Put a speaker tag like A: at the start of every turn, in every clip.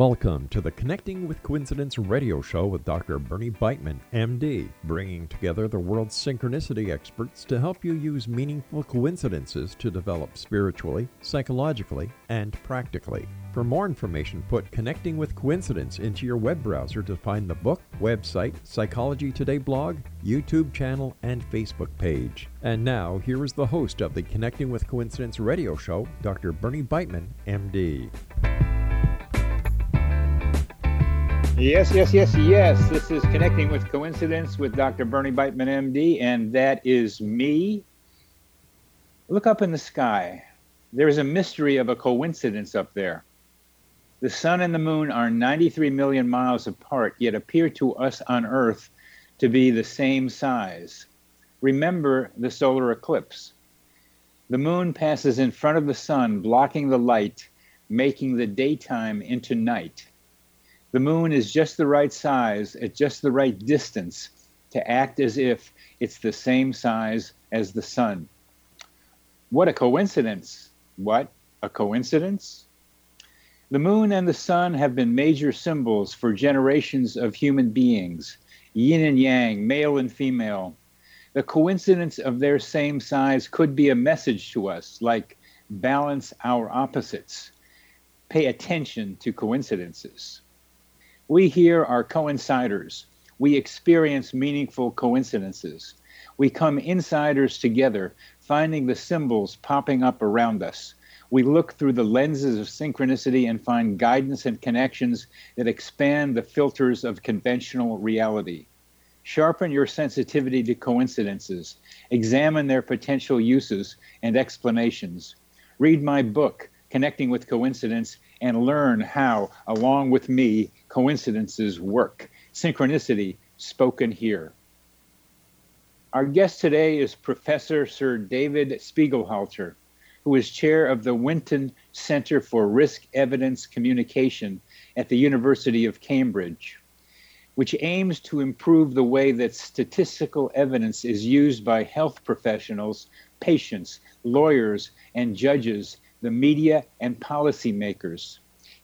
A: Welcome to the Connecting with Coincidence radio show with Dr. Bernie Beitman, MD, bringing together the world's synchronicity experts to help you use meaningful coincidences to develop spiritually, psychologically, and practically. For more information, put Connecting with Coincidence into your web browser to find the book, website, Psychology Today blog, YouTube channel, and Facebook page. And now, here is the host of the Connecting with Coincidence radio show, Dr. Bernie Beitman, MD.
B: Yes, yes, yes, yes. This is Connecting with Coincidence with Dr. Bernie Beitman, MD, and that is me. Look up in the sky. There is a mystery of a coincidence up there. The sun and the moon are 93 million miles apart, yet appear to us on Earth to be the same size. Remember the solar eclipse. The moon passes in front of the sun, blocking the light, making the daytime into night the moon is just the right size at just the right distance to act as if it's the same size as the sun. What a coincidence! What a coincidence! The moon and the sun have been major symbols for generations of human beings, yin and yang, male and female. The coincidence of their same size could be a message to us, like balance our opposites. Pay attention to coincidences. We here are coinciders. We experience meaningful coincidences. We come insiders together, finding the symbols popping up around us. We look through the lenses of synchronicity and find guidance and connections that expand the filters of conventional reality. Sharpen your sensitivity to coincidences. Examine their potential uses and explanations. Read my book, Connecting with Coincidence, and learn how, along with me, coincidences work. Synchronicity spoken here. Our guest today is Professor Sir David Spiegelhalter, who is chair of the Winton Center for Risk Evidence Communication at the University of Cambridge, which aims to improve the way that statistical evidence is used by health professionals, patients, lawyers, and judges, the media, and policymakers.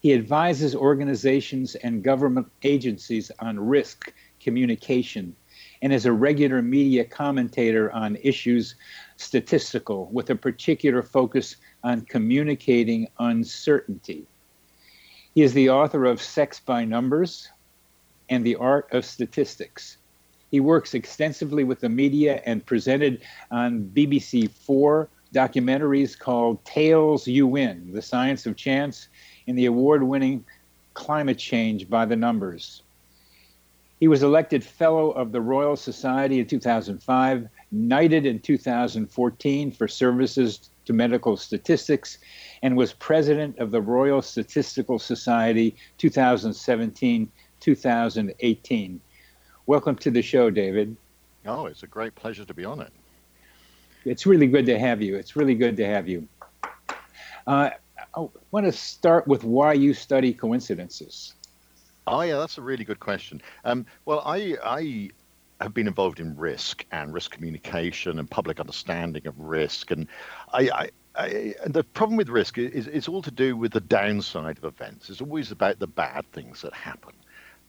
B: He advises organizations and government agencies on risk communication and is a regular media commentator on issues statistical with a particular focus on communicating uncertainty. He is the author of Sex by Numbers and The Art of Statistics. He works extensively with the media and presented on BBC Four documentaries called Tails You Win The Science of Chance in the award winning Climate Change by the Numbers. He was elected Fellow of the Royal Society in 2005, knighted in 2014 for services to medical statistics, and was president of the Royal Statistical Society 2017 2018. Welcome to the show, David.
C: Oh, it's a great pleasure to be on it.
B: It's really good to have you. It's really good to have you. Uh, I want to start with why you study coincidences.
C: Oh yeah, that's a really good question. Um, well, I I have been involved in risk and risk communication and public understanding of risk, and I. I I, and the problem with risk is it's all to do with the downside of events. It's always about the bad things that happen.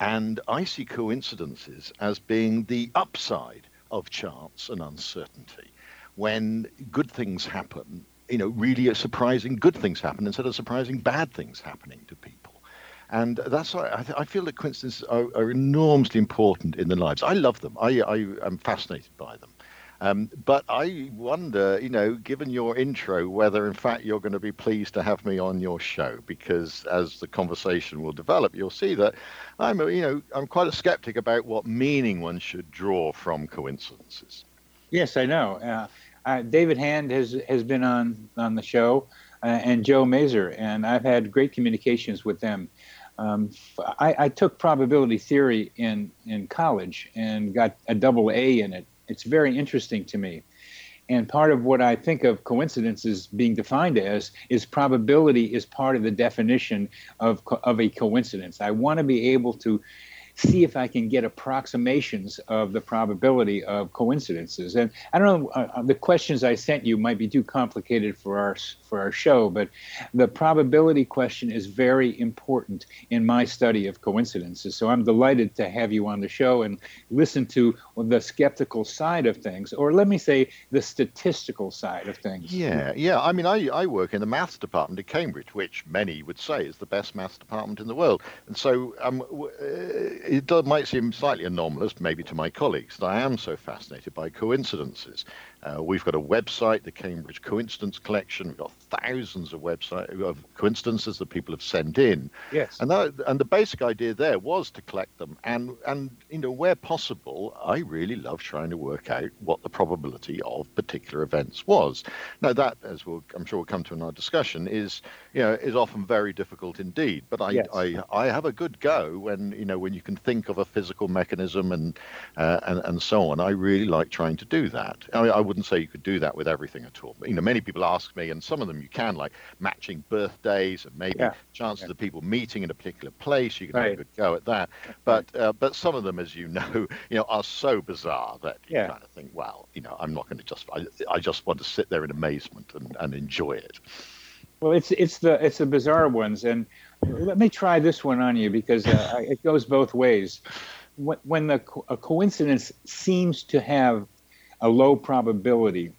C: And I see coincidences as being the upside of chance and uncertainty. When good things happen, you know, really surprising good things happen instead of surprising bad things happening to people. And that's why I, th- I feel that coincidences are, are, enormously important in their lives. I love them. I, I am fascinated by them. Um, but I wonder, you know, given your intro, whether in fact you're going to be pleased to have me on your show, because as the conversation will develop, you'll see that I'm, you know, I'm quite a skeptic about what meaning one should draw from coincidences.
B: Yes, I know. Uh, uh, David Hand has has been on on the show, uh, and Joe Mazur, and I've had great communications with them. Um, I, I, took probability theory in in college and got a double A in it. It's very interesting to me. And part of what I think of coincidences being defined as is probability is part of the definition of, of a coincidence. I want to be able to see if I can get approximations of the probability of coincidences. And I don't know, uh, uh, the questions I sent you might be too complicated for our for our show, but the probability question is very important in my study of coincidences. So I'm delighted to have you on the show and listen to the skeptical side of things, or let me say the statistical side of things.
C: Yeah, yeah. I mean, I, I work in the maths department at Cambridge, which many would say is the best maths department in the world. And so um, it might seem slightly anomalous, maybe to my colleagues, that I am so fascinated by coincidences. Uh, we've got a website, the Cambridge Coincidence Collection. We've got thousands of website of coincidences that people have sent in.
B: Yes.
C: And that, and the basic idea there was to collect them, and and you know where possible, I really love trying to work out what the probability of particular events was. Now that, as we'll, I'm sure we'll come to in our discussion, is you know is often very difficult indeed. But I yes. I, I have a good go when you know when you can think of a physical mechanism and uh, and and so on. I really like trying to do that. I, mean, I wouldn't say you could do that with everything at all. But, you know, many people ask me, and some of them you can, like matching birthdays and maybe yeah. chances yeah. of people meeting in a particular place. You can right. have a good go at that. But uh, but some of them, as you know, you know, are so bizarre that you yeah. kind of think, well, you know, I'm not going to just. I, I just want to sit there in amazement and, and enjoy it.
B: Well, it's it's the it's the bizarre ones, and let me try this one on you because uh, it goes both ways. When, when the a coincidence seems to have a low probability.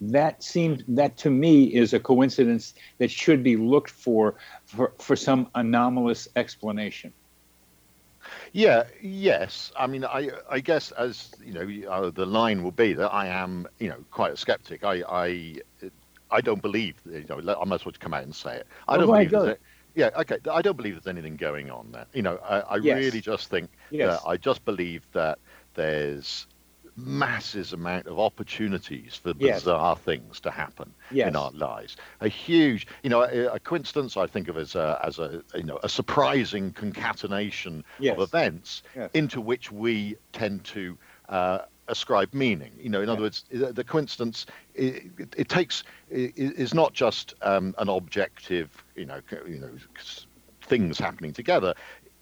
B: That seems that to me is a coincidence that should be looked for for, for some anomalous explanation.
C: Yeah, yes. I mean, I I guess as you know, uh, the line will be that I am, you know, quite a skeptic. I I I don't believe. You know, I might as well come out and say it. I don't believe that. Yeah, okay. I don't believe there's anything going on there. You know, I, I yes. really just think yes. that I just believe that there's massive amount of opportunities for bizarre yes. things to happen yes. in our lives. A huge, you know, a, a, coincidence I think of as a, as a, you know, a surprising concatenation yes. of events into which we tend to uh, ascribe meaning. You know, in other words, the coincidence it, it, it takes it is not just um, an objective, you know, you know, things happening together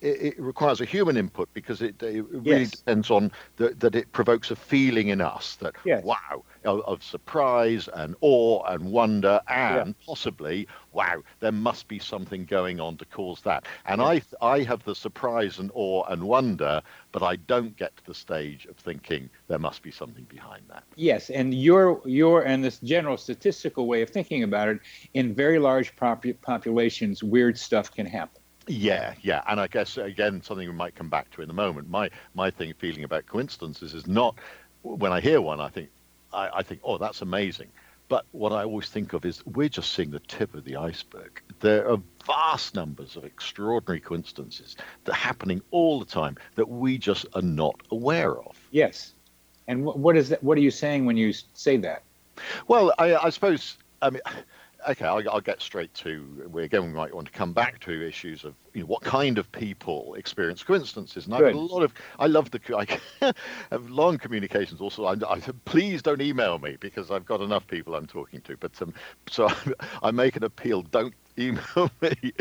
C: it, it, requires a human input because it, it really yes. depends on the, that it provokes a feeling in us that yes. wow of, of, surprise and awe and wonder and yeah. possibly wow there must be something going on to cause that and yes. I I have the surprise and awe and wonder but I don't get to the stage of thinking there must be something behind that
B: yes and your your and this general statistical way of thinking about it in very large pop- populations weird stuff can happen
C: yeah, yeah, and I guess again something we might come back to in a moment. My my thing feeling about coincidences is not when I hear one, I think I, I think oh that's amazing. But what I always think of is we're just seeing the tip of the iceberg. There are vast numbers of extraordinary coincidences that are happening all the time that we just are not aware of.
B: Yes, and what is that? What are you saying when you say that?
C: Well, I, I suppose I mean okay, I'll, I'll, get straight to. We again, we might want to come back to issues of you know what kind of people experience coincidences. And I've got a lot of. I love the. I have long communications. Also, I, I, please don't email me because I've got enough people I'm talking to. But um, so I, I make an appeal. Don't email me.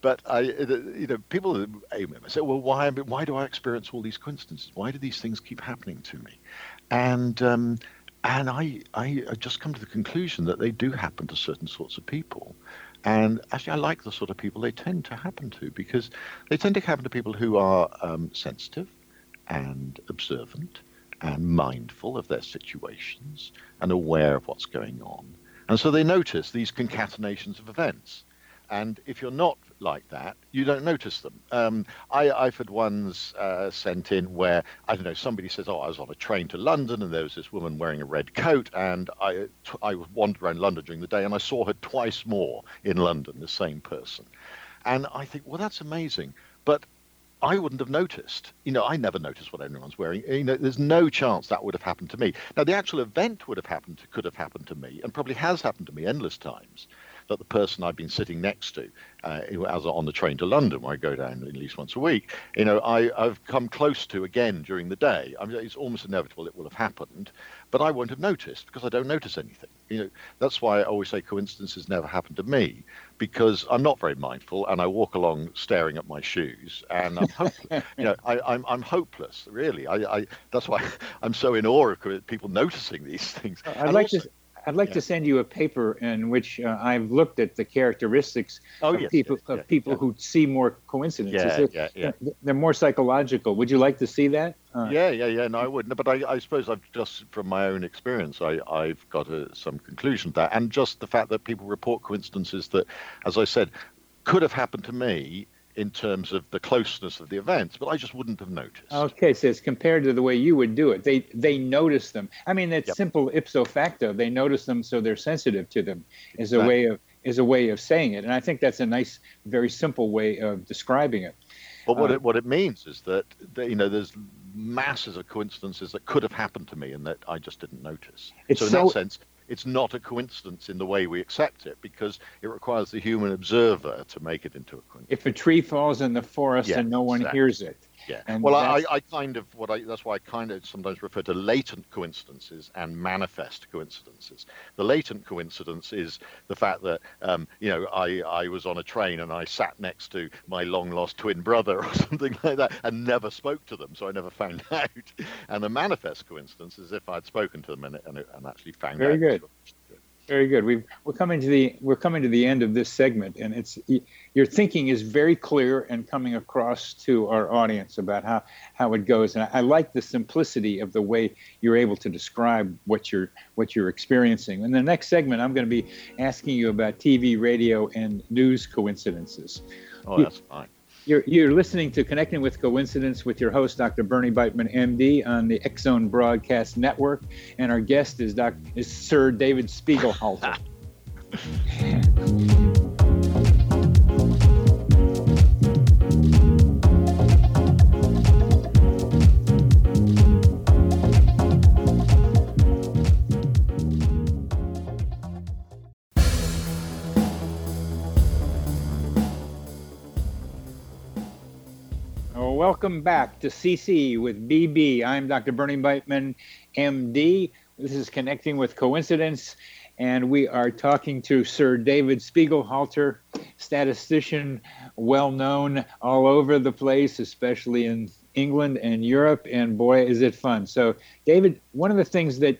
C: But I, you know, people email me say, well, why? Why do I experience all these coincidences? Why do these things keep happening to me? And um, and I, I, just come to the conclusion that they do happen to certain sorts of people. And actually, I like the sort of people they tend to happen to because they tend to happen to people who are um, sensitive and observant and mindful of their situations and aware of what's going on. And so they notice these concatenations of events. And if you're not like that, you don't notice them. Um, I, have had ones uh, sent in where, I don't know, somebody says, Oh, I was on a train to London and there was this woman wearing a red coat, and I, I wandered around London during the day and I saw her twice more in London, the same person. And I think, Well, that's amazing. But I wouldn't have noticed. You know, I never noticed what anyone's wearing. You know, there's no chance that would have happened to me. Now, the actual event would have happened, could have happened to me, and probably has happened to me endless times. That the person I've been sitting next to, uh, as on the train to London, where I go down at least once a week, you know, I, I've come close to again during the day. I mean, it's almost inevitable it will have happened, but I won't have noticed because I don't notice anything. You know, that's why I always say coincidences never happen to me because I'm not very mindful and I walk along staring at my shoes and I'm hopeless. you know, I, am I'm, I'm hopeless, really. I, I, that's why I'm so in awe of people noticing these things.
B: I'd and like also, to I'd like yeah. to send you a paper in which uh, I've looked at the characteristics oh, of yes, people yes, of yeah, people who see more coincidences.
C: Yeah, yeah,
B: yeah. They're more psychological. Would you like to see that?
C: Uh, yeah, yeah, yeah. No, I wouldn't. But I, I suppose I've just from my own experience, I, I've got a, some conclusion to that, and just the fact that people report coincidences that, as I said, could have happened to me in terms of the closeness of the events, but I just wouldn't have noticed.
B: Okay, so it's compared to the way you would do it. They they notice them. I mean, it's yep. simple ipso facto. They notice them, so they're sensitive to them. Is a way of is a way of saying it, and I think that's a nice, very simple way of describing it.
C: But what uh, it what it means is that, that you know there's masses of coincidences that could have happened to me and that I just didn't notice. so in so, that sense, it's not a coincidence in the way we accept it because it requires the human observer to make it into a coincidence.
B: If a tree falls in the forest yeah, and no one exactly. hears it.
C: Yeah. And well, I, I kind of what I that's why I kind of sometimes refer to latent coincidences and manifest coincidences. The latent coincidence is the fact that um, you know I I was on a train and I sat next to my long lost twin brother or something like that and never spoke to them, so I never found out. And the manifest coincidence is if I'd spoken to them and, and, and actually found
B: Very
C: out.
B: Very good. Very good. we are coming to the we're coming to the end of this segment, and it's your thinking is very clear and coming across to our audience about how how it goes. And I, I like the simplicity of the way you're able to describe what you're what you're experiencing. In the next segment, I'm going to be asking you about TV, radio, and news coincidences.
C: Oh, that's fine.
B: You're, you're listening to Connecting with Coincidence with your host, Dr. Bernie Beitman, MD, on the X Zone Broadcast Network. And our guest is, Doc, is Sir David Spiegelhalter. welcome back to CC with BB. I'm Dr. Bernie Beitman, MD. This is Connecting with Coincidence, and we are talking to Sir David Spiegelhalter, statistician, well known all over the place, especially in England and Europe. And boy, is it fun! So, David, one of the things that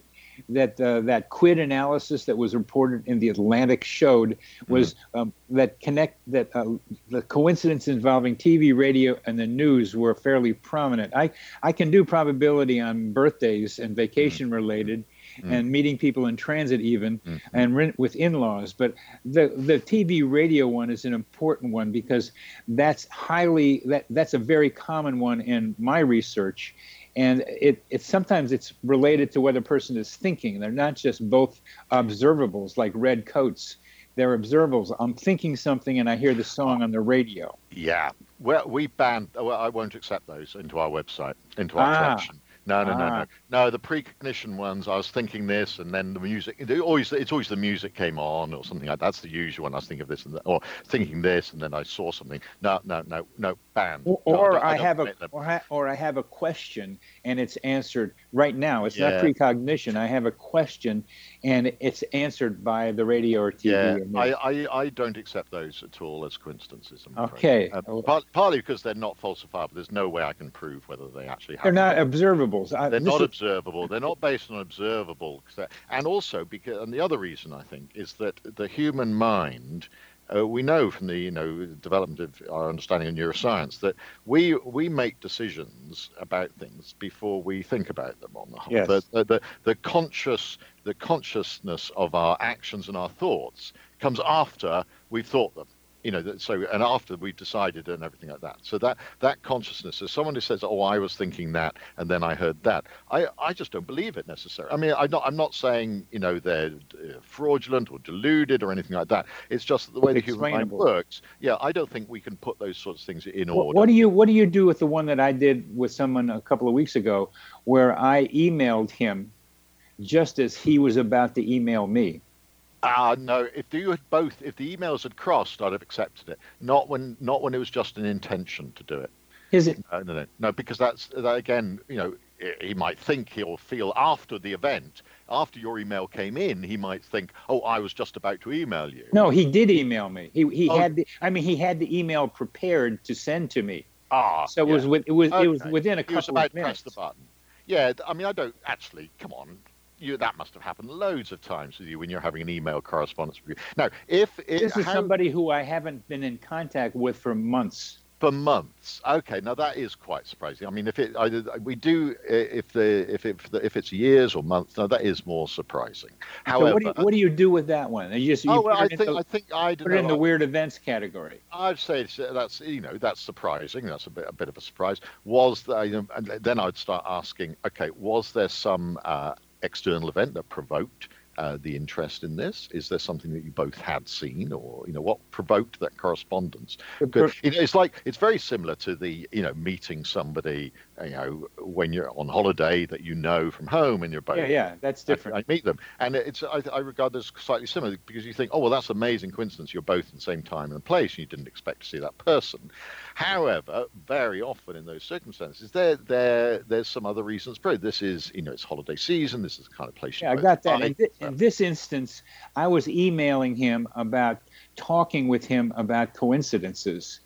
B: that uh, that quid analysis that was reported in the Atlantic showed was mm-hmm. um, that connect that uh, the coincidence involving TV, radio, and the news were fairly prominent. I I can do probability on birthdays and vacation related. Mm-hmm. And meeting people in transit, even, mm-hmm. and re- with in-laws, but the the TV radio one is an important one because that's highly that that's a very common one in my research, and it, it sometimes it's related to what a person is thinking. They're not just both observables like red coats. They're observables. I'm thinking something and I hear the song on the radio.
C: Yeah. Well, we banned. Well, I won't accept those into our website, into our ah. collection. No, no, ah. no, no, no. The precognition ones, I was thinking this, and then the music. It always, it's always the music came on or something like that. That's the usual one. I was thinking of this and that, or thinking this, and then I saw something. No, no, no, no. Banned.
B: Or, no, I, I, I have a, or, ha- or I have a question, and it's answered right now. It's yeah. not precognition. I have a question, and it's answered by the radio or
C: TV. Yeah, I, I, I don't accept those at all as coincidences.
B: okay.
C: Uh, part, partly because they're not falsifiable. There's no way I can prove whether they actually
B: happen. They're not observables.
C: I, they're not is... observable. They're not based on observable. And also because, and the other reason I think is that the human mind uh, we know from the you know development of our understanding of neuroscience that we we make decisions about things before we think about them on the whole.
B: Yes.
C: The, the, the, the conscious the consciousness of our actions and our thoughts comes after we've thought them you know so and after we've decided and everything like that. So that that consciousness is someone who says oh i was thinking that and then i heard that i i just don't believe it necessarily. I mean i'm not i'm not saying you know they're uh, fraudulent or deluded or anything like that. It's just the way the human mind works yeah i don't think we can put those sorts of things in order.
B: what do you what do you do with the one that i did with someone a couple of weeks ago where i emailed him just as he was about to email me
C: Ah, uh, no. If you had both, if the emails had crossed, I'd have accepted it. Not when, not when it was just an intention to do it.
B: Is it?
C: No, no, no, no. Because that's that again. You know, he might think he'll feel after the event, after your email came in, he might think, "Oh, I was just about to email you."
B: No, he did email me. He he oh. had the. I mean, he had the email prepared to send to me.
C: Ah,
B: so it
C: yeah.
B: was with it was okay. it was within a couple
C: he was about
B: of minutes.
C: To press the button. Yeah, I mean, I don't actually. Come on, you that must have happened loads of times with you when you're having an email correspondence with you. Now, if it,
B: this is
C: how,
B: somebody who I haven't been in contact with for months
C: for months. Okay, now that is quite surprising. I mean, if it I, we do if the if it if it's years or months, now that is more surprising. However,
B: so what, do you, what do you do with that one? You just you
C: oh, well, I think the, I think I
B: put it in the weird events category.
C: I'd say that's you know that's surprising. That's a bit a bit of a surprise. Was there, and then I'd start asking, okay, was there some uh, external event that provoked uh, the interest in this? Is there something that you both had seen, or you know, what provoked that correspondence? Because, you know, it's like it's very similar to the you know meeting somebody you know when you're on holiday that you know from home and you're both
B: yeah yeah that's different.
C: I, I meet them, and it's I, I regard this slightly similar because you think, oh well, that's amazing coincidence. You're both in the same time and place, and you didn't expect to see that person. However, very often in those circumstances, there there there's some other reasons. Probably this is you know it's holiday season. This is the kind of place.
B: Yeah, I got that. In, th- in this instance, I was emailing him about talking with him about coincidences,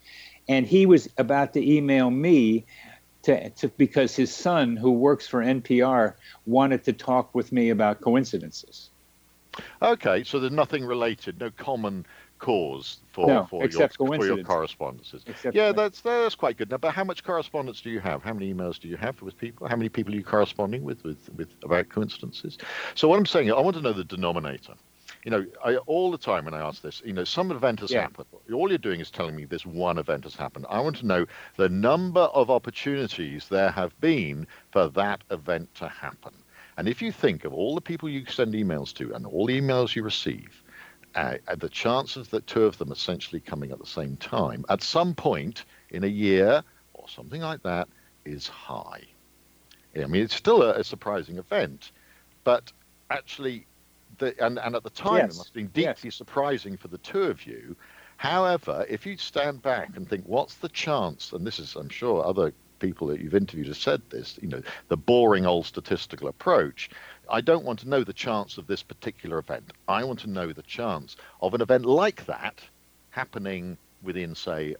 B: and he was about to email me. To, to, because his son, who works for NPR, wanted to talk with me about coincidences.
C: Okay, so there's nothing related, no common cause for,
B: no,
C: for, your, for your correspondences.
B: Except
C: yeah, that's that's quite good. Now, but how much correspondence do you have? How many emails do you have with people? How many people are you corresponding with with, with about coincidences? So what I'm saying, I want to know the denominator. You know, I, all the time when I ask this, you know, some event has
B: yeah.
C: happened. All you're doing is telling me this one event has happened. I want to know the number of opportunities there have been for that event to happen. And if you think of all the people you send emails to and all the emails you receive, uh, the chances that two of them essentially coming at the same time at some point in a year or something like that is high. I mean, it's still a, a surprising event, but actually, the, and, and at the time,
B: yes.
C: it must have been deeply
B: yes.
C: surprising for the two of you. However, if you stand back and think, what's the chance? And this is, I'm sure, other people that you've interviewed have said this, you know, the boring old statistical approach. I don't want to know the chance of this particular event. I want to know the chance of an event like that happening within, say,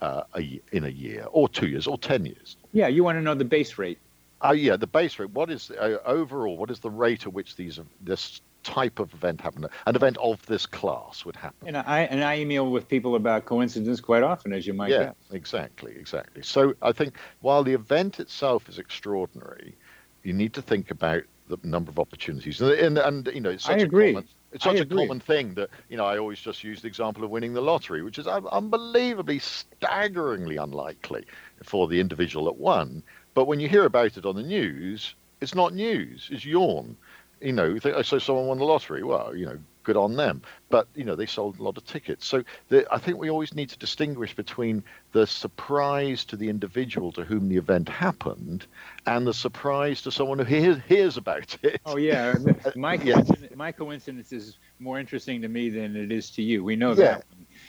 C: uh, a, in a year or two years or 10 years.
B: Yeah, you want to know the base rate.
C: Uh, yeah, the base rate. What is uh, overall? What is the rate at which these this type of event happen? An event of this class would happen.
B: And I and I email with people about coincidence quite often, as you might
C: yeah,
B: guess.
C: exactly, exactly. So I think while the event itself is extraordinary, you need to think about the number of opportunities. And, and, and you know, it's such
B: I
C: a
B: agree.
C: common, it's such a common thing that you know I always just use the example of winning the lottery, which is unbelievably, staggeringly unlikely for the individual that won. But when you hear about it on the news, it's not news; it's yawn. You know, think, so someone won the lottery. Well, you know, good on them. But you know, they sold a lot of tickets. So the, I think we always need to distinguish between the surprise to the individual to whom the event happened and the surprise to someone who hears, hears about it.
B: Oh yeah, my
C: Yeah.
B: coincidence, my coincidence is more interesting to me than it is to you. We know
C: Yeah.
B: that.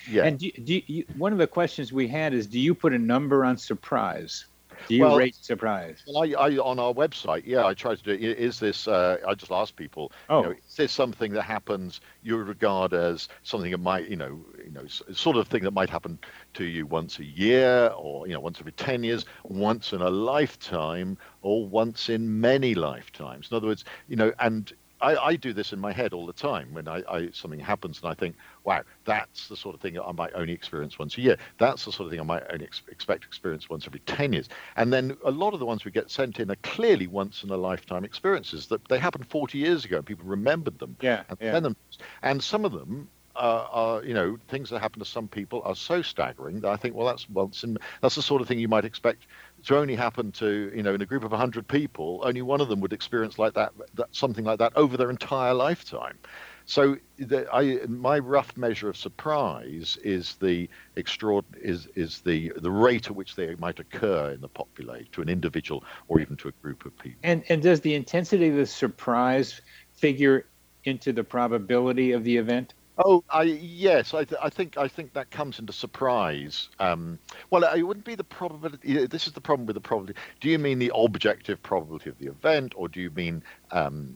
C: Yeah.
B: And do, do you, one of the questions we had is, do you put a number on surprise? Do you
C: Well-
B: rate surprise?
C: Well, I, I, on our website, yeah, I try to do. Is this? Uh, I just ask people.
B: Oh.
C: You know, is this something that happens you regard as something that might, you know, you know, sort of thing that might happen to you once a year, or you know, once every ten years, once in a lifetime, or once in many lifetimes. In other words, you know, and I, I do this in my head all the time when I, I something happens and I think, wow, that's the sort of thing that I might only experience once a year. That's the sort of thing I might only ex- expect to experience once every 10 years. And then a lot of the ones we get sent in are clearly once in a lifetime experiences that they happened 40 years ago and people remembered them.
B: Yeah,
C: And,
B: yeah.
C: them, and some of them uh, are, you know, things that happen to some people are so staggering that I think, well, that's once in, that's the sort of thing you might expect to only happen to, you know, in a group of 100 people, only one of them would experience like that, that something like that over their entire lifetime. So the, I, my rough measure of surprise is the extraord is is the the rate at which they might occur in the population to an individual or even to a group of people.
B: And and does the intensity of the surprise figure into the probability of the event?
C: Oh, I, yes, I, th- I, think I think that comes into surprise. Um, well, it wouldn't be the probability. This is the problem with the probability. Do you mean the objective probability of the event, or do you mean um,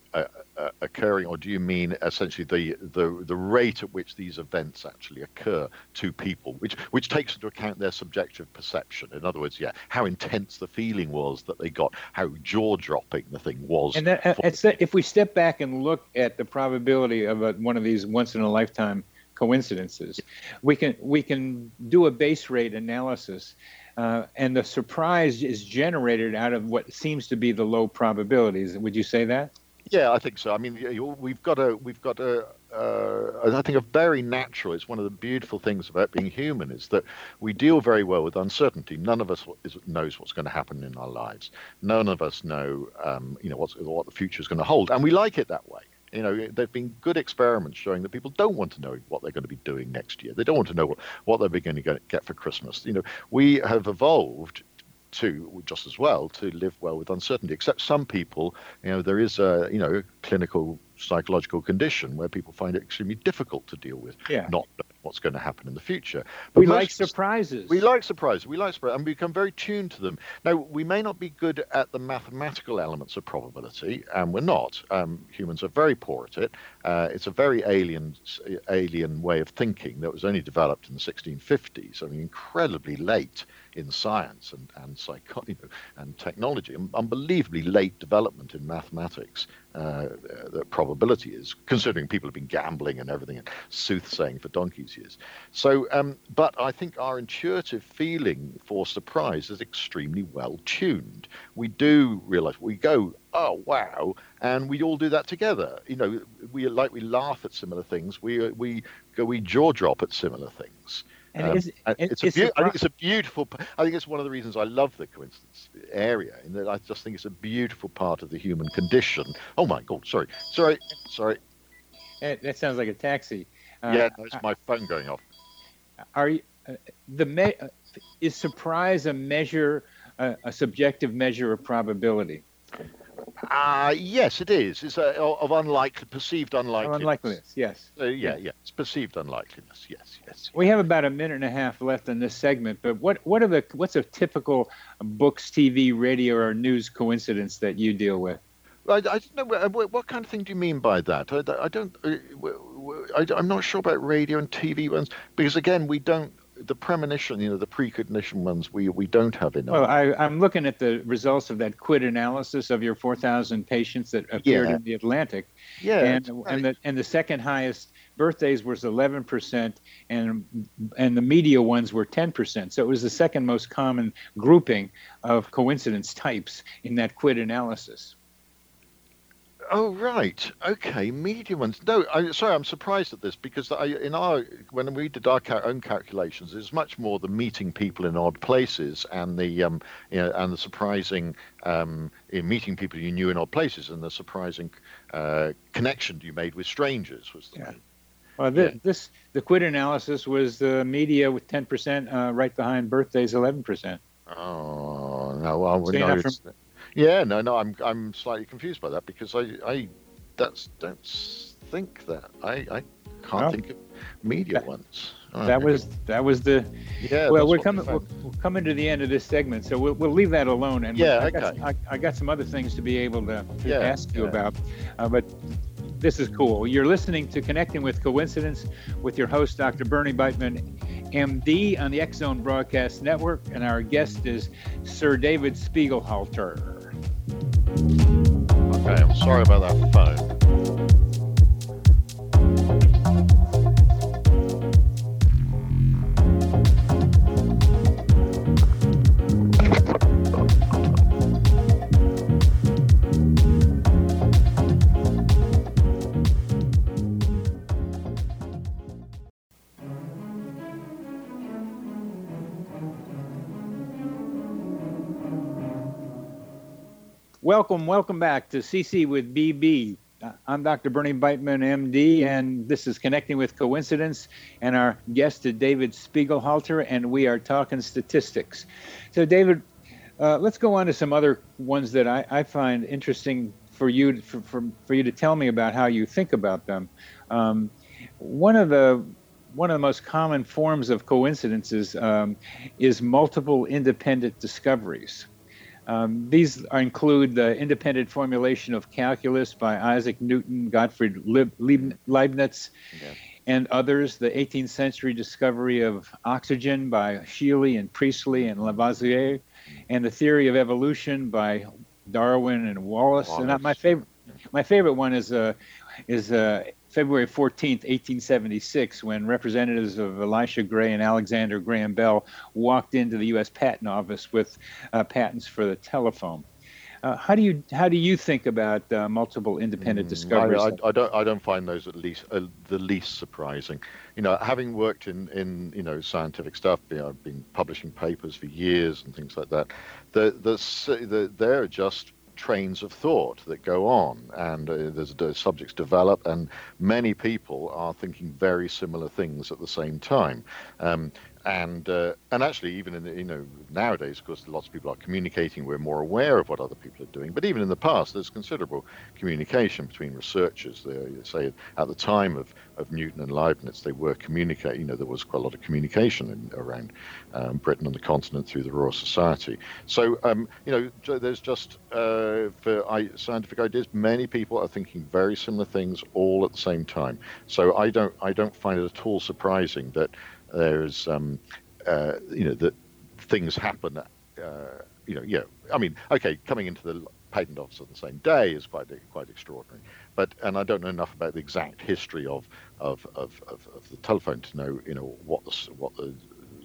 C: uh, occurring, or do you mean essentially the, the the rate at which these events actually occur to people, which which takes into account their subjective perception? In other words, yeah, how intense the feeling was that they got, how jaw dropping the thing was.
B: And that, that, if we step back and look at the probability of a, one of these once in a lifetime coincidences, we can we can do a base rate analysis. Uh, and the surprise is generated out of what seems to be the low probabilities. Would you say that?
C: Yeah, I think so. I mean, we've got a we've got a uh, I think a very natural. It's one of the beautiful things about being human is that we deal very well with uncertainty. None of us is, knows what's going to happen in our lives. None of us know, um, you know, what's, what the future is going to hold, and we like it that way. You know, there've been good experiments showing that people don't want to know what they're going to be doing next year. They don't want to know what, what they're going to get for Christmas. You know, we have evolved to just as well to live well with uncertainty. Except some people, you know, there is a you know clinical psychological condition where people find it extremely difficult to deal with
B: yeah.
C: not what's going to happen in the future.
B: But we like surprises.
C: We like surprises. We like surprises, and we become very tuned to them. Now, we may not be good at the mathematical elements of probability, and we're not. Um, humans are very poor at it. Uh, it's a very alien, alien way of thinking that was only developed in the 1650s. I mean, incredibly late in science and and psycho- you know, and technology. Unbelievably late development in mathematics. Uh, the probability is, considering people have been gambling and everything and soothsaying for years. So, um, but I think our intuitive feeling for surprise is extremely well tuned. We do realize we go, oh wow, and we all do that together. You know, we like we laugh at similar things. We we go we jaw drop at similar things.
B: And um, is,
C: it's a be- I think it's a beautiful. I think it's one of the reasons I love the coincidence area. In that I just think it's a beautiful part of the human condition. Oh my God! Sorry, sorry, sorry.
B: That sounds like a taxi.
C: Uh, yeah, it's my phone going off.
B: Are you, uh, the me- uh, is surprise a measure, uh, a subjective measure of probability?
C: Uh, yes, it is. It's a, of unlikely, perceived unlikeliness.
B: Unlikeliness, yes.
C: Uh, yeah, yeah. It's perceived unlikeliness. Yes, yes.
B: We have about a minute and a half left in this segment, but what what are the what's a typical books, TV, radio, or news coincidence that you deal with?
C: I, I don't know. What, what, kind of thing do you mean by that? I, I don't. Uh, I, am not sure about radio and TV ones because again, we don't the premonition, you know, the precognition ones, we, we don't have enough.
B: Well, I, am looking at the results of that quid analysis of your 4,000 patients that appeared yeah. in the Atlantic.
C: Yeah.
B: And, right. and, the, and the second highest birthdays was 11%, and, and the media ones were 10%. So it was the second most common grouping of coincidence types in that quid analysis.
C: Oh right, okay, medium ones. No, I, sorry, I'm surprised at this because I, in our when we did our own calculations, it's much more the meeting people in odd places and the um, you know, and the surprising um, in meeting people you knew in odd places and the surprising uh, connection you made with strangers was the
B: yeah. main. Well, this, yeah. this the Quid analysis was the media with 10%, uh, right behind birthdays 11%.
C: Oh no, I would know. Yeah, no, no, I'm I'm slightly confused by that because I I that's don't think that I I can't well, think of media that, ones.
B: Oh, that was that was the yeah. Well, we're coming we're, we're, coming to the end of this segment, so we'll, we'll leave that alone. And
C: yeah,
B: I
C: okay.
B: Got, I, I, got some other things to be able to, to yeah, ask you yeah. about, uh, but this is cool. You're listening to Connecting with Coincidence with your host, Dr. Bernie Beitman, MD, on the X Zone Broadcast Network, and our guest is Sir David Spiegelhalter.
C: Okay, I'm sorry about that phone.
B: Welcome, welcome back to CC with BB. Uh, I'm Dr. Bernie Beitman, MD, and this is Connecting with Coincidence. And our guest is David Spiegelhalter, and we are talking statistics. So, David, uh, let's go on to some other ones that I, I find interesting for you for, for, for you to tell me about how you think about them. Um, one of the one of the most common forms of coincidences um, is multiple independent discoveries. Um, these include the independent formulation of calculus by Isaac Newton, Gottfried Leibniz, yeah. and others, the 18th century discovery of oxygen by Scheele and Priestley and Lavoisier, and the theory of evolution by Darwin and Wallace. Wallace. And my favorite, my favorite one is uh, is uh, February 14th, 1876, when representatives of Elisha Gray and Alexander Graham Bell walked into the U.S. Patent Office with uh, patents for the telephone. Uh, how do you how do you think about uh, multiple independent mm, discoveries?
C: I, I, I, don't I don't find those at least uh, the least surprising. You know, having worked in, in you know scientific stuff, you know, I've been publishing papers for years and things like that. The the, the they're just trains of thought that go on, and uh, there's the subjects develop, and many people are thinking very similar things at the same time. Um, and uh, and actually even in the, you know nowadays of course lots of people are communicating. We're more aware of what other people are doing. But even in the past there's considerable communication between researchers. They say at the time of, of Newton and Leibniz they were communicating you know there was quite a lot of communication in, around um, Britain and the continent through the Royal Society. So um, you know there's just uh, for scientific ideas many people are thinking very similar things all at the same time. So I don't I don't find it at all surprising that there's, um, uh, you know, that things happen. Uh, you know, yeah. I mean, okay, coming into the patent office on the same day is quite quite extraordinary. But and I don't know enough about the exact history of of, of, of, of the telephone to know, you know, what the what the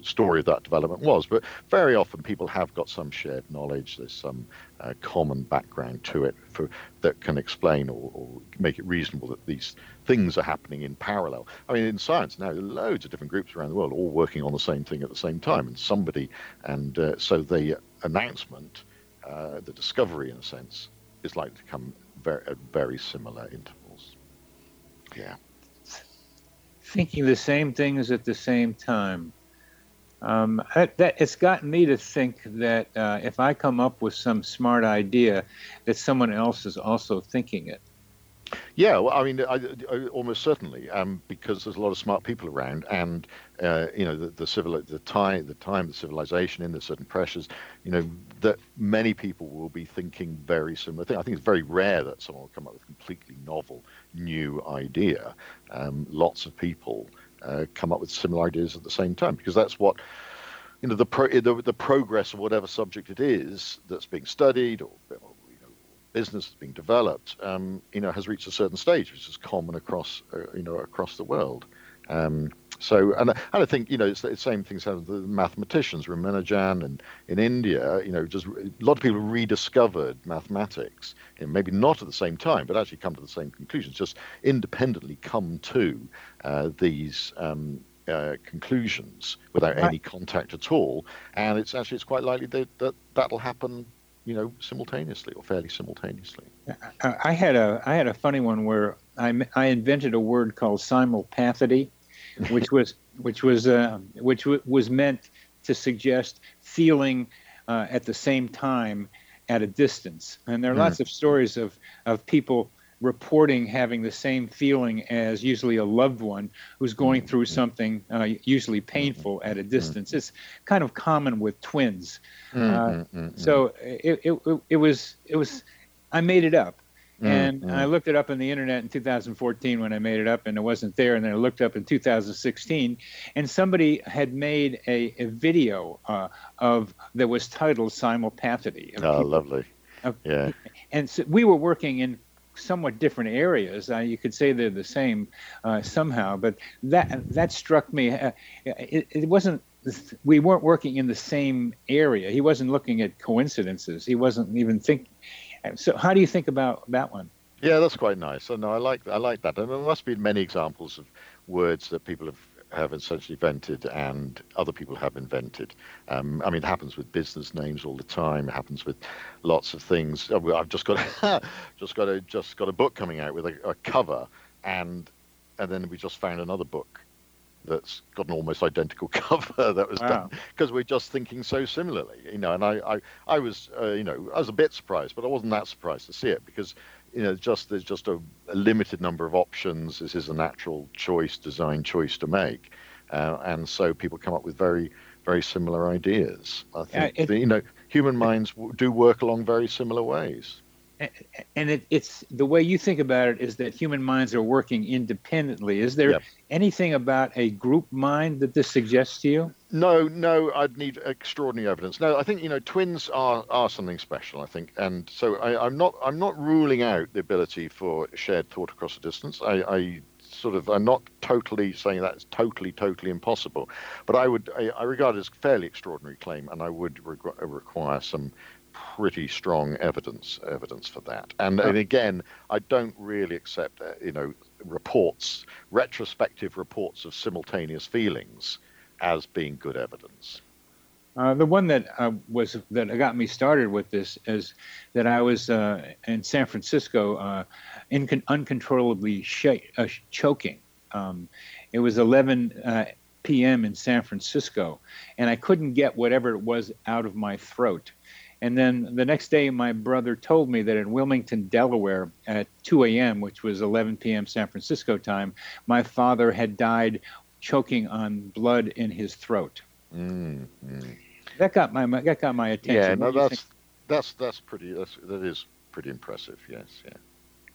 C: story of that development was. But very often people have got some shared knowledge. There's some uh, common background to it for, that can explain or, or, make it reasonable that these things are happening in parallel. I mean, in science now, loads of different groups around the world all working on the same thing at the same time, and somebody, and uh, so the announcement, uh, the discovery, in a sense, is likely to come very, at very similar intervals. Yeah.
B: Thinking the same things at the same time. Um, that, it's gotten me to think that uh, if I come up with some smart idea, that someone else is also thinking it.
C: Yeah, well, I mean, I, I, almost certainly, um, because there's a lot of smart people around, and uh, you know, the, the civil, the time, the time, the civilization, in there's certain pressures, you know, that many people will be thinking very similar things. I think it's very rare that someone will come up with a completely novel, new idea. Um, lots of people uh, come up with similar ideas at the same time because that's what you know the, pro, the, the progress of whatever subject it is that's being studied or, or business that's being developed um, you know has reached a certain stage which is common across uh, you know across the world. Um, so, and, and I think, you know, it's the same things happen the mathematicians, Ramanujan and in India, you know, just a lot of people rediscovered mathematics, you know, maybe not at the same time, but actually come to the same conclusions, just independently come to uh, these um, uh, conclusions without any contact at all. And it's actually, it's quite likely that, that that'll happen you know simultaneously or fairly simultaneously
B: i had a i had a funny one where i i invented a word called simulpathity which was which was uh, which w- was meant to suggest feeling uh, at the same time at a distance. And there are mm. lots of stories of of people reporting having the same feeling as usually a loved one who's going through something uh, usually painful at a distance. It's kind of common with twins. Mm-hmm. so it, it, it was it was I made it up. And. I looked it up on the internet in 2014 when I made it up, and it wasn't there. And then I looked up in 2016, and somebody had made a, a video uh, of that was titled "Simulpathity."
C: Oh, people, lovely! Of, yeah.
B: And so we were working in somewhat different areas. Uh, you could say they're the same uh, somehow, but that that struck me. Uh, it, it wasn't we weren't working in the same area. He wasn't looking at coincidences. He wasn't even thinking. So, how do you think about that one?
C: Yeah, that's quite nice. So, no, I like I like that. And there must be many examples of words that people have have essentially invented and other people have invented. Um, I mean, it happens with business names all the time. It happens with lots of things. Oh, I've just got just got a just got a book coming out with a, a cover, and and then we just found another book that's got an almost identical cover that was wow. done because we're just thinking so similarly, you know. And I, I, I was, uh, you know, I was a bit surprised, but I wasn't that surprised to see it because you know, just there's just a, a, limited number of options. This is a natural choice, design choice to make, uh, and so people come up with very, very similar ideas. I think uh, it, the, you know human minds do work along very similar ways
B: and it, it's the way you think about it is that human minds are working independently. Is there yep. anything about a group mind that this suggests to you?
C: No, no, I'd need extraordinary evidence. No, I think you know twins are are something special. I think, and so I, am not I'm not ruling out the ability for shared thought across a distance. I, I sort of I'm not totally saying that's totally totally impossible, but I would I, I regard it as a fairly extraordinary claim, and I would require some pretty strong evidence evidence for that. And, and again, I don't really accept uh, you know reports, retrospective reports of simultaneous feelings, as being good evidence.
B: Uh, the one that uh, was that got me started with this is that I was uh, in San Francisco, uh, in, uncontrollably sh- uh, choking. Um, it was 11 p.m. in San Francisco, and I couldn't get whatever it was out of my throat. And then the next day, my brother told me that in Wilmington, Delaware, at 2 a.m., which was 11 p.m. San Francisco time, my father had died choking on blood in his throat. Mm, mm. That got my that got my attention.
C: Yeah, no, that's that's that's pretty. That's, that is pretty impressive. Yes, yeah,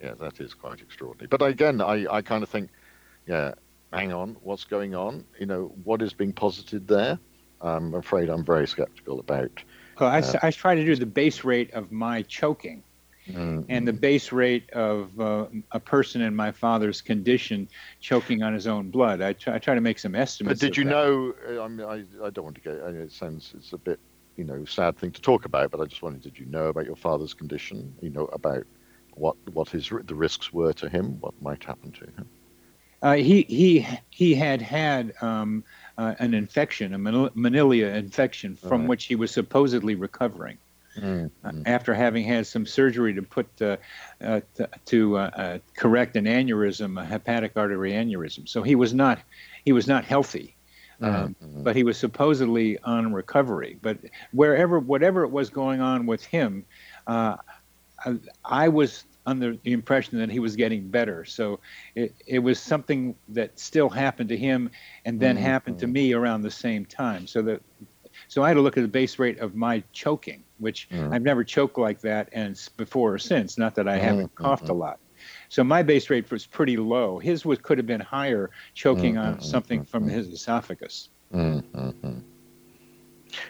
C: yeah, that is quite extraordinary. But again, I I kind of think, yeah, hang on, what's going on? You know, what is being posited there? I'm afraid I'm very skeptical about
B: I, uh, I try to do the base rate of my choking. Mm-hmm. And the base rate of uh, a person in my father's condition choking on his own blood. I try, I try to make some estimates.
C: But did you
B: that.
C: know? Uh, I mean, I, I don't want to get. It sounds it's a bit, you know, sad thing to talk about. But I just wondered, did you know about your father's condition? You know about what what his the risks were to him, what might happen to him.
B: Uh, he he he had had um, uh, an infection, a Manila infection, from right. which he was supposedly recovering. Mm-hmm. Uh, after having had some surgery to put uh, uh, to, to uh, uh, correct an aneurysm, a hepatic artery aneurysm, so he was not he was not healthy, um, mm-hmm. but he was supposedly on recovery. But wherever whatever it was going on with him, uh, I, I was under the impression that he was getting better. So it, it was something that still happened to him and then mm-hmm. happened to me around the same time. So that so I had to look at the base rate of my choking, which mm-hmm. I've never choked like that and before or since. Not that I haven't mm-hmm. coughed a lot. So my base rate was pretty low. His was could have been higher, choking on mm-hmm. something from mm-hmm. his esophagus.
C: Mm-hmm.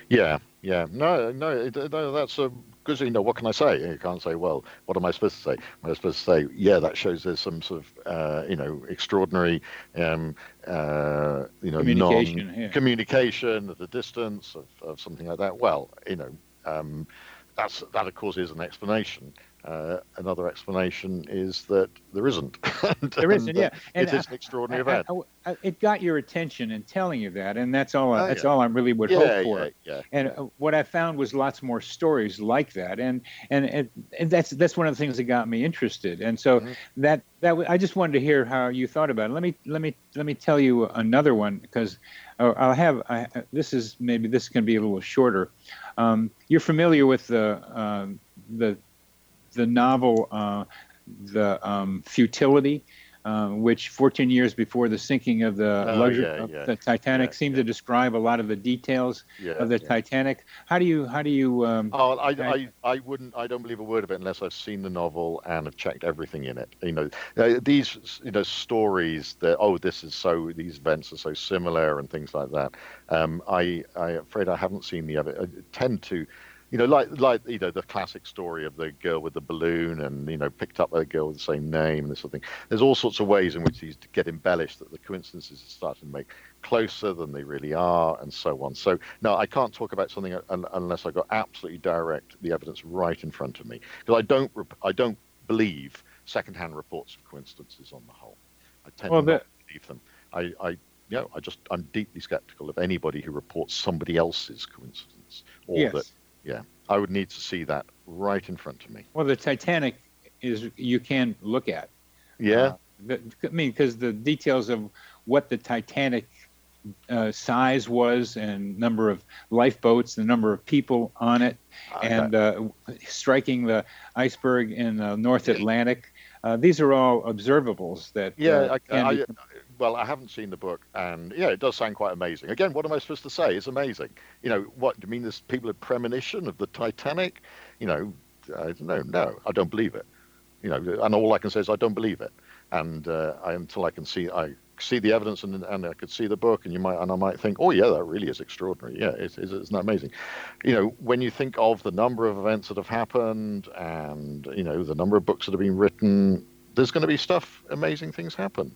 C: Yeah, yeah. No, no, no that's a because you know what can I say? You can't say, well, what am I supposed to say? Am I supposed to say, yeah, that shows there's some sort of uh, you know extraordinary um, uh, you know
B: communication, non- yeah.
C: communication at a distance of, of, something like that. Well, you know. Um, that's that of course is an explanation, uh, another explanation is that there isn't.
B: there isn't, yeah.
C: And it is an extraordinary I, event.
B: I, I, it got your attention in telling you that, and that's all. Oh, that's yeah. all I really would yeah, hope for.
C: Yeah, yeah,
B: and uh, what I found was lots more stories like that, and and, and, and that's that's one of the things that got me interested. And so mm-hmm. that that I just wanted to hear how you thought about it. Let me let me let me tell you another one because uh, I'll have I, this is maybe this can be a little shorter. Um, you're familiar with the uh, the the novel uh, The um, Futility, uh, which 14 years before the sinking of the, oh, luxury, yeah, of yeah. the Titanic yeah, seemed to describe a lot of the details of the Titanic. How do you how do you? Um,
C: oh, I, I, I wouldn't I don't believe a word of it unless I've seen the novel and have checked everything in it. You know uh, these you know stories that oh this is so these events are so similar and things like that. Um, I I'm afraid I haven't seen the other. I tend to you know, like like you know the classic story of the girl with the balloon, and you know picked up by a girl with the same name and this sort of thing. There's all sorts of ways in which these get embellished that the coincidences are starting to make closer than they really are, and so on. So no, I can't talk about something unless I got absolutely direct the evidence right in front of me, because I don't I don't believe secondhand reports of coincidences on the whole. I tend well, not to believe them. I, I you know, I just I'm deeply skeptical of anybody who reports somebody else's coincidence or
B: yes.
C: that yeah, I would need to see that right in front of me.
B: Well, the Titanic is you can look at.
C: Yeah. Uh,
B: the, I mean, because the details of what the Titanic uh, size was and number of lifeboats, the number of people on it, and uh, striking the iceberg in the North Atlantic. Uh, these are all observables that.
C: Yeah, I, I, well, I haven't seen the book, and yeah, it does sound quite amazing. Again, what am I supposed to say? It's amazing. You know, what do you mean? There's people have premonition of the Titanic. You know, I don't know. No, I don't believe it. You know, and all I can say is I don't believe it. And uh, I, until I can see, I see the evidence and, and I could see the book, and you might and I might think, oh yeah, that really is extraordinary. Yeah, it's, it's, it's not amazing. You know, when you think of the number of events that have happened, and you know the number of books that have been written, there's going to be stuff, amazing things happen.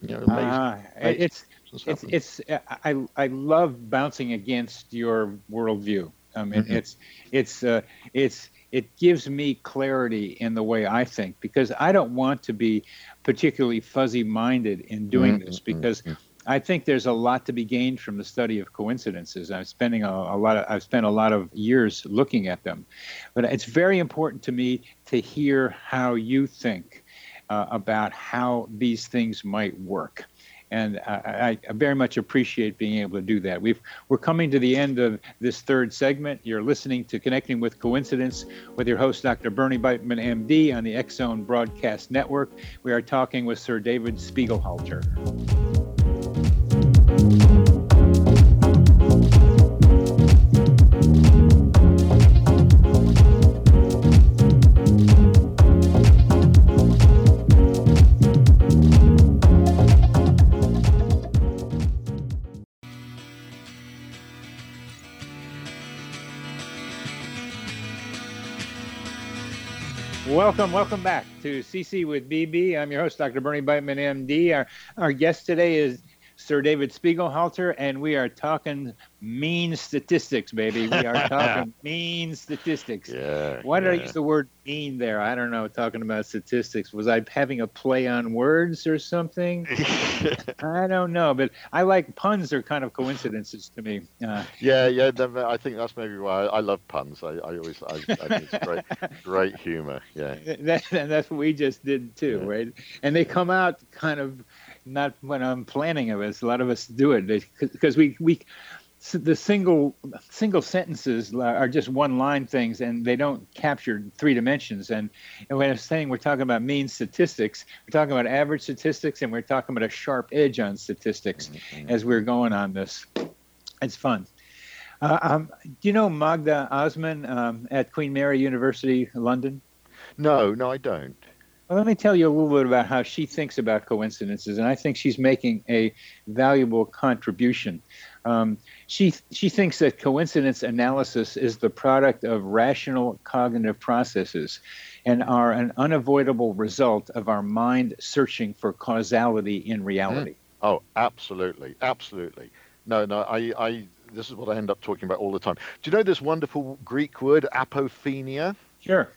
C: You know, amazing,
B: uh, amazing it's it's, it's I I love bouncing against your worldview. I mean, mm-hmm. it's it's uh, it's it gives me clarity in the way I think because I don't want to be particularly fuzzy minded in doing mm-hmm. this because. Mm-hmm. I think there's a lot to be gained from the study of coincidences. I'm spending a, a, lot of I've spent a lot of years looking at them, but it's very important to me to hear how you think uh, about how these things might work and I, I, very much appreciate being able to do that. We've, we're coming to the end of this third segment. You're listening to Connecting with Coincidence with your host, Dr. Bernie Beitman, MD, on the Zone Broadcast Network. We are talking with Sir David Spiegelhalter. Welcome, welcome back to CC with BB. I'm your host, Dr. Bernie Beitman, MD. Our, our guest today is Sir David Spiegelhalter, and we are talking mean statistics, baby. We are talking mean statistics.
C: Yeah.
B: Why did
C: yeah.
B: I use the word mean there? I don't know. Talking about statistics. Was I having a play on words or something? I don't know, but I like puns. Are kind of coincidences to me.
C: Uh, yeah, yeah. I think that's maybe why I, love puns. I, I always, I, I think it's great, great humor. Yeah.
B: That, and that's what we just did too, yeah. right? And they come out kind of not when I'm planning of it. A lot of us do it because we we the single single sentences are just one line things and they don't capture three dimensions and, and when i'm saying we're talking about mean statistics we're talking about average statistics and we're talking about a sharp edge on statistics mm-hmm. as we're going on this it's fun uh, um, do you know magda osman um, at queen mary university london
C: no no i don't
B: well, let me tell you a little bit about how she thinks about coincidences, and I think she's making a valuable contribution. Um, she she thinks that coincidence analysis is the product of rational cognitive processes, and are an unavoidable result of our mind searching for causality in reality. Mm.
C: Oh, absolutely, absolutely. No, no, I, I this is what I end up talking about all the time. Do you know this wonderful Greek word apophenia?
B: Sure.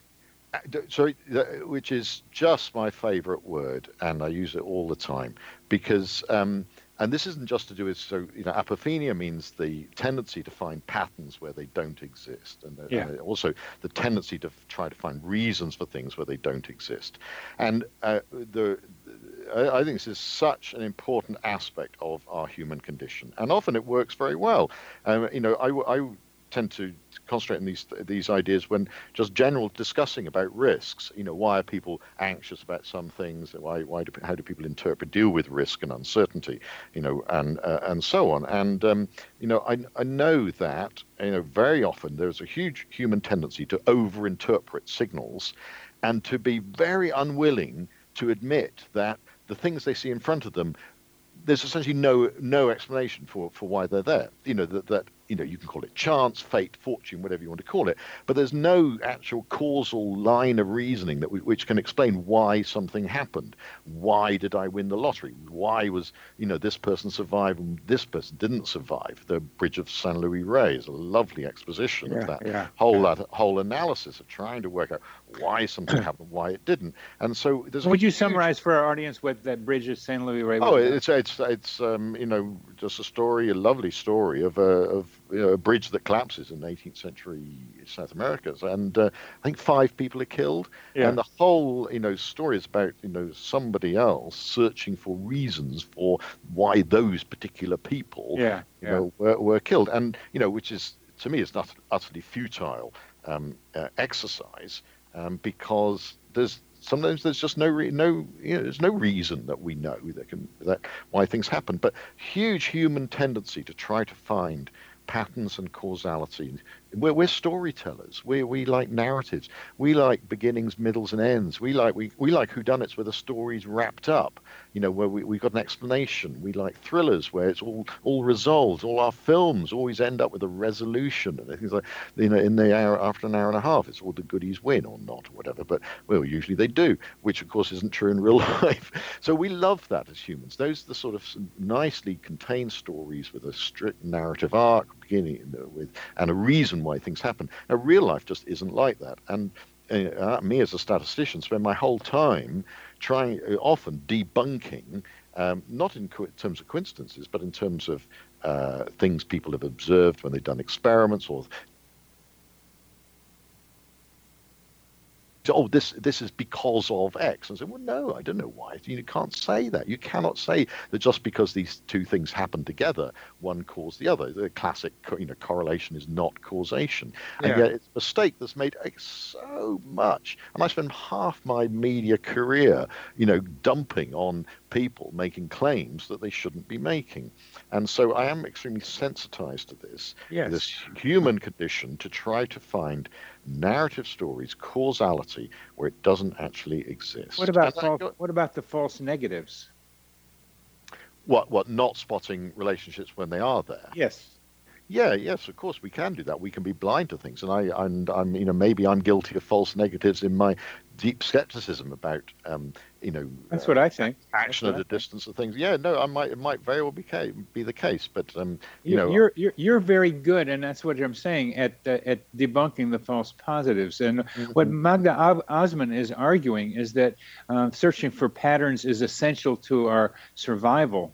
C: Uh, sorry, which is just my favorite word, and I use it all the time because, um, and this isn't just to do with so you know, apophenia means the tendency to find patterns where they don't exist, and,
B: yeah.
C: and also the tendency to try to find reasons for things where they don't exist, and uh, the. I think this is such an important aspect of our human condition, and often it works very well. Um, you know, I, I tend to concentrate on these these ideas when just general discussing about risks. You know, why are people anxious about some things? Why why do how do people interpret deal with risk and uncertainty? You know, and uh, and so on. And um, you know, I I know that you know very often there's a huge human tendency to overinterpret signals, and to be very unwilling to admit that the things they see in front of them there's essentially no no explanation for, for why they're there. You know that that you know, you can call it chance, fate, fortune, whatever you want to call it, but there's no actual causal line of reasoning that we, which can explain why something happened. Why did I win the lottery? Why was, you know, this person survived and this person didn't survive? The Bridge of san luis Rey is a lovely exposition
B: yeah,
C: of that
B: yeah,
C: whole
B: yeah.
C: that whole analysis of trying to work out why something happened, why it didn't. And so there's.
B: Would you huge... summarize for our audience what that Bridge of Saint Louis Rey?
C: Oh, it's it's it's um, you know just a story, a lovely story of a of a bridge that collapses in 18th century South America, and uh, I think five people are killed. Yeah. And the whole, you know, story is about you know somebody else searching for reasons for why those particular people,
B: yeah,
C: you yeah. know, were, were killed, and you know, which is to me is not utterly futile um, uh, exercise um, because there's sometimes there's just no re- no you know, there's no reason that we know that can that why things happen but huge human tendency to try to find patterns and causality. We're, we're storytellers. We, we like narratives. We like beginnings, middles, and ends. We like we, we like whodunits where the story's wrapped up. You know, where we, we've got an explanation. We like thrillers where it's all all resolved. All our films always end up with a resolution and things like you know in the hour after an hour and a half, it's all the goodies win or not or whatever. But well, usually they do, which of course isn't true in real life. So we love that as humans. Those are the sort of nicely contained stories with a strict narrative arc beginning with and a reason why things happen. Now, real life just isn't like that. And uh, me as a statistician spend my whole time trying, uh, often debunking, um, not in co- terms of coincidences, but in terms of uh, things people have observed when they've done experiments or oh, this this is because of X. And say, well, no, I don't know why. You can't say that. You cannot say that just because these two things happen together, one caused the other. The classic, you know, correlation is not causation. Yeah. And yet it's a mistake that's made so much. And I spend half my media career, you know, dumping on people making claims that they shouldn't be making. And so I am extremely sensitized to this,
B: yes.
C: this human condition to try to find narrative stories, causality, where it doesn't actually exist.
B: What about false, what about the false negatives?
C: What what not spotting relationships when they are there?
B: Yes.
C: Yeah, yes, of course we can do that. We can be blind to things, and I and I'm you know maybe I'm guilty of false negatives in my deep skepticism about um, you know
B: that's uh, what I think
C: action at a distance of things. Yeah, no, I might it might very well be be the case, but um,
B: you, you know you're, you're you're very good, and that's what I'm saying at uh, at debunking the false positives. And mm-hmm. what Magda Osman is arguing is that uh, searching for patterns is essential to our survival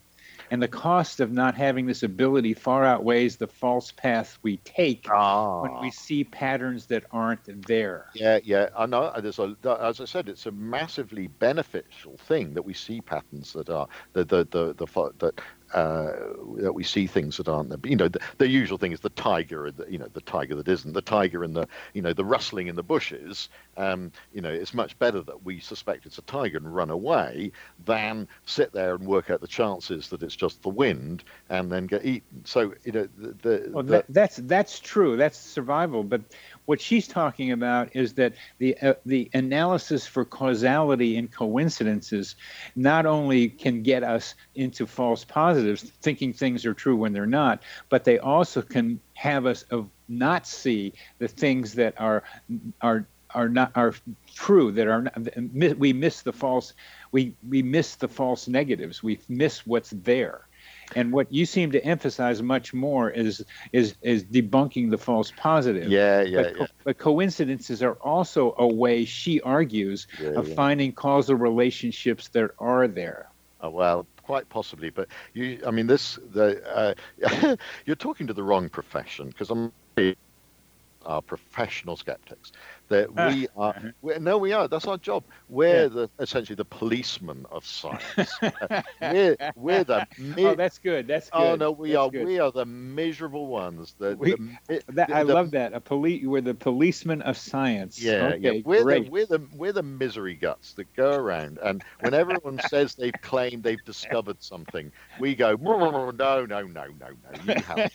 B: and the cost of not having this ability far outweighs the false path we take
C: ah.
B: when we see patterns that aren't there.
C: Yeah, yeah. I know. There's a, as I said, it's a massively beneficial thing that we see patterns that are the the the, the that uh, that we see things that aren't there. But, you know, the, the, usual thing is the tiger, the, you know, the tiger that isn't the tiger and the, you know, the rustling in the bushes. Um, you know, it's much better that we suspect it's a tiger and run away than sit there and work out the chances that it's just the wind and then get eaten. So, you know, the, the,
B: well, that, that's that's true. That's survival. But what she's talking about is that the uh, the analysis for causality and coincidences not only can get us into false positives, thinking things are true when they're not, but they also can have us of not see the things that are are are not are true that are not, we miss the false we we miss the false negatives. We miss what's there and what you seem to emphasize much more is is is debunking the false positive.
C: Yeah, yeah,
B: but,
C: yeah.
B: But coincidences are also a way she argues yeah, of yeah. finding causal relationships that are there.
C: Oh, well, quite possibly, but you, I mean, this the uh, you're talking to the wrong profession because I'm are professional skeptics that ah. we are. We're, no, we are. That's our job. We're yeah. the essentially the policemen of science. we're we're the.
B: Mi- oh, that's good. That's oh,
C: good.
B: Oh
C: no, we
B: that's
C: are.
B: Good.
C: We are the miserable ones. The,
B: we, the, that, I love that. A police. We're the policemen of science.
C: Yeah,
B: okay,
C: yeah. We're
B: great.
C: the we're the we're the misery guts that go around, and when everyone says they've claimed they've discovered something, we go no, no, no, no, no. You haven't.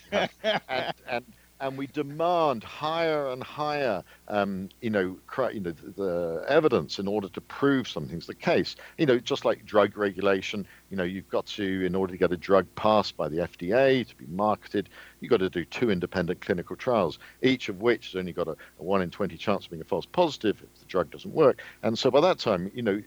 C: and, and and we demand higher and higher, um, you know, you know, the, the, evidence in order to prove something's the case. You know, just like drug regulation, you know, you've got to, in order to get a drug passed by the FDA to be marketed, you've got to do two independent clinical trials, each of which has only got a, a one in 20 chance of being a false positive if the drug doesn't work. And so by that time, you know,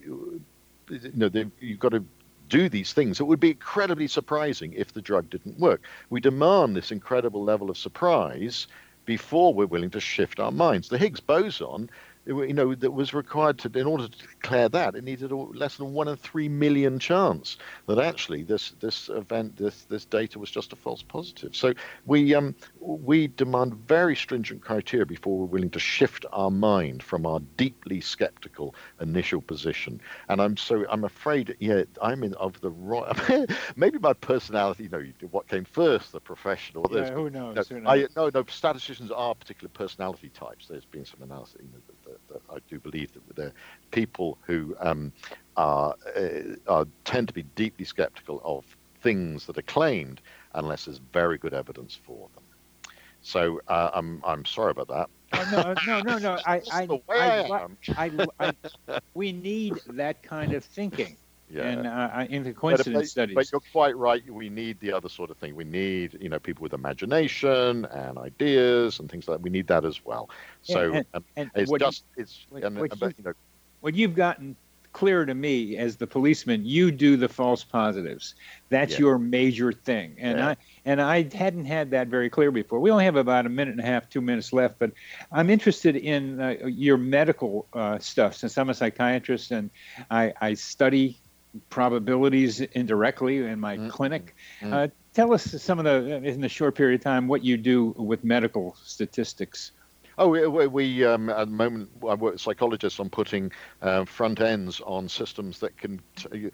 C: you know, you've got to do these things. It would be incredibly surprising if the drug didn't work. We demand this incredible level of surprise before we're willing to shift our minds. The Higgs boson you know, that was required to, in order to declare that, it needed a, less than one in three million chance that actually this this event, this this data was just a false positive. So we um we demand very stringent criteria before we're willing to shift our mind from our deeply skeptical initial position. And I'm so I'm afraid, yeah, I'm in of the right. maybe my personality, you know, what came first, the professional.
B: Yeah, who knows?
C: No,
B: who knows?
C: I, no, no, statisticians are particular personality types. There's been some analysis. You know, I do believe that they're people who um, are, uh, are, tend to be deeply skeptical of things that are claimed unless there's very good evidence for them. So uh, I'm I'm sorry about that.
B: Oh, no, no, no, no. I, I, I, I, I, we need that kind of thinking. Yeah. And uh, in the coincidence
C: but,
B: studies.
C: But you're quite right. We need the other sort of thing. We need, you know, people with imagination and ideas and things like that. We need that as well. So
B: and, and,
C: and it's just
B: you,
C: it's
B: what,
C: and,
B: what,
C: you,
B: you know, what you've gotten clear to me as the policeman, you do the false positives. That's yeah. your major thing, and yeah. I and I hadn't had that very clear before. We only have about a minute and a half, two minutes left, but I'm interested in uh, your medical uh, stuff since I'm a psychiatrist and I, I study probabilities indirectly in my mm-hmm. clinic. Mm-hmm. Uh, tell us some of the in the short period of time what you do with medical statistics.
C: Oh, we, we um, at the moment I work with psychologists on putting uh, front ends on systems that can t-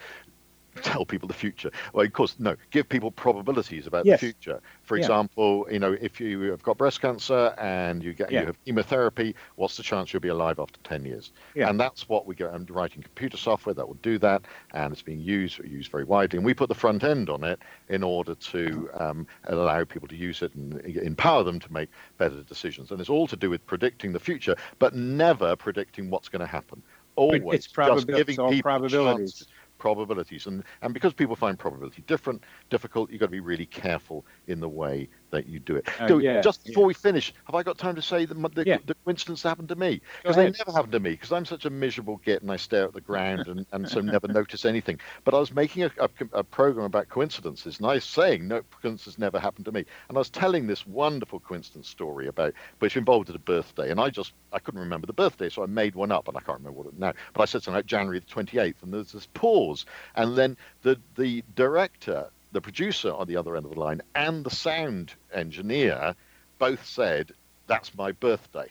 C: tell people the future. Well, of course, no, give people probabilities about yes. the future. For yeah. example, you know, if you have got breast cancer and you get yeah. you have chemotherapy, what's the chance you'll be alive after 10 years? Yeah. And that's what we get. I'm writing computer software that will do that, and it's being used used very widely. And we put the front end on it in order to um, allow people to use it and empower them to make better decisions. And it's all to do with predicting the future, but never predicting what's going to happen. Always
B: it's just giving people probabilities.
C: Chances probabilities. And, and because people find probability different, difficult, you've got to be really careful in the way that you do it. Uh, so yeah, just before yeah. we finish, have I got time to say the, the, yeah. the coincidence happened to me? Because they never happened to me, because I'm such a miserable git and I stare at the ground and, and so never notice anything. But I was making a, a, a, program about coincidences, and I was saying, no, coincidences never happened to me. And I was telling this wonderful coincidence story about, which involved at a birthday, and I just, I couldn't remember the birthday, so I made one up, and I can't remember what it now. But I said something like January the 28th, and there's this pause, and then the, the director the producer on the other end of the line and the sound engineer both said, That's my birthday.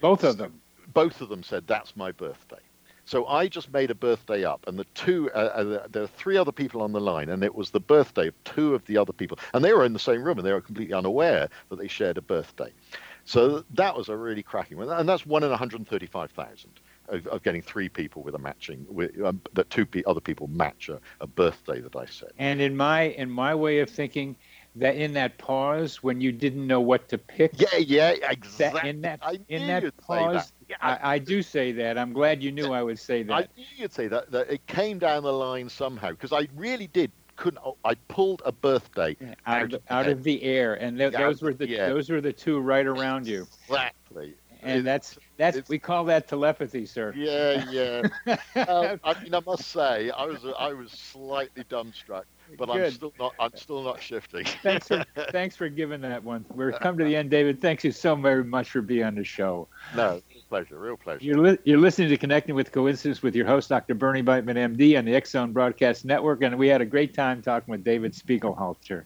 B: Both of them?
C: Both of them said, That's my birthday. So I just made a birthday up, and the two, uh, uh, there are three other people on the line, and it was the birthday of two of the other people. And they were in the same room, and they were completely unaware that they shared a birthday. So that was a really cracking one. And that's one in 135,000 of, of getting three people with a matching with, um, that two pe- other people match a, a birthday that I said.
B: And in my in my way of thinking, that in that pause when you didn't know what to pick.
C: Yeah, yeah, exactly.
B: That, in that in that pause, that. Yeah, I, I, do say that. I'm glad you knew I would say that. I
C: knew you'd say that. That it came down the line somehow because I really did couldn't. I pulled a birthday
B: out, out, of, out of the air, and th- those were the those were the two right around you.
C: Exactly
B: and it, that's that's we call that telepathy, sir.
C: Yeah, yeah. um, I mean, I must say, I was I was slightly dumbstruck, but Good. I'm still not I'm still not shifting.
B: thanks for thanks for giving that one. We're come to the end, David. Thank you so very much for being on the show.
C: No, pleasure, real pleasure.
B: You're li- you're listening to Connecting with Coincidence with your host, Dr. Bernie Beitman, MD, on the X-Zone Broadcast Network, and we had a great time talking with David Spiegelhalter.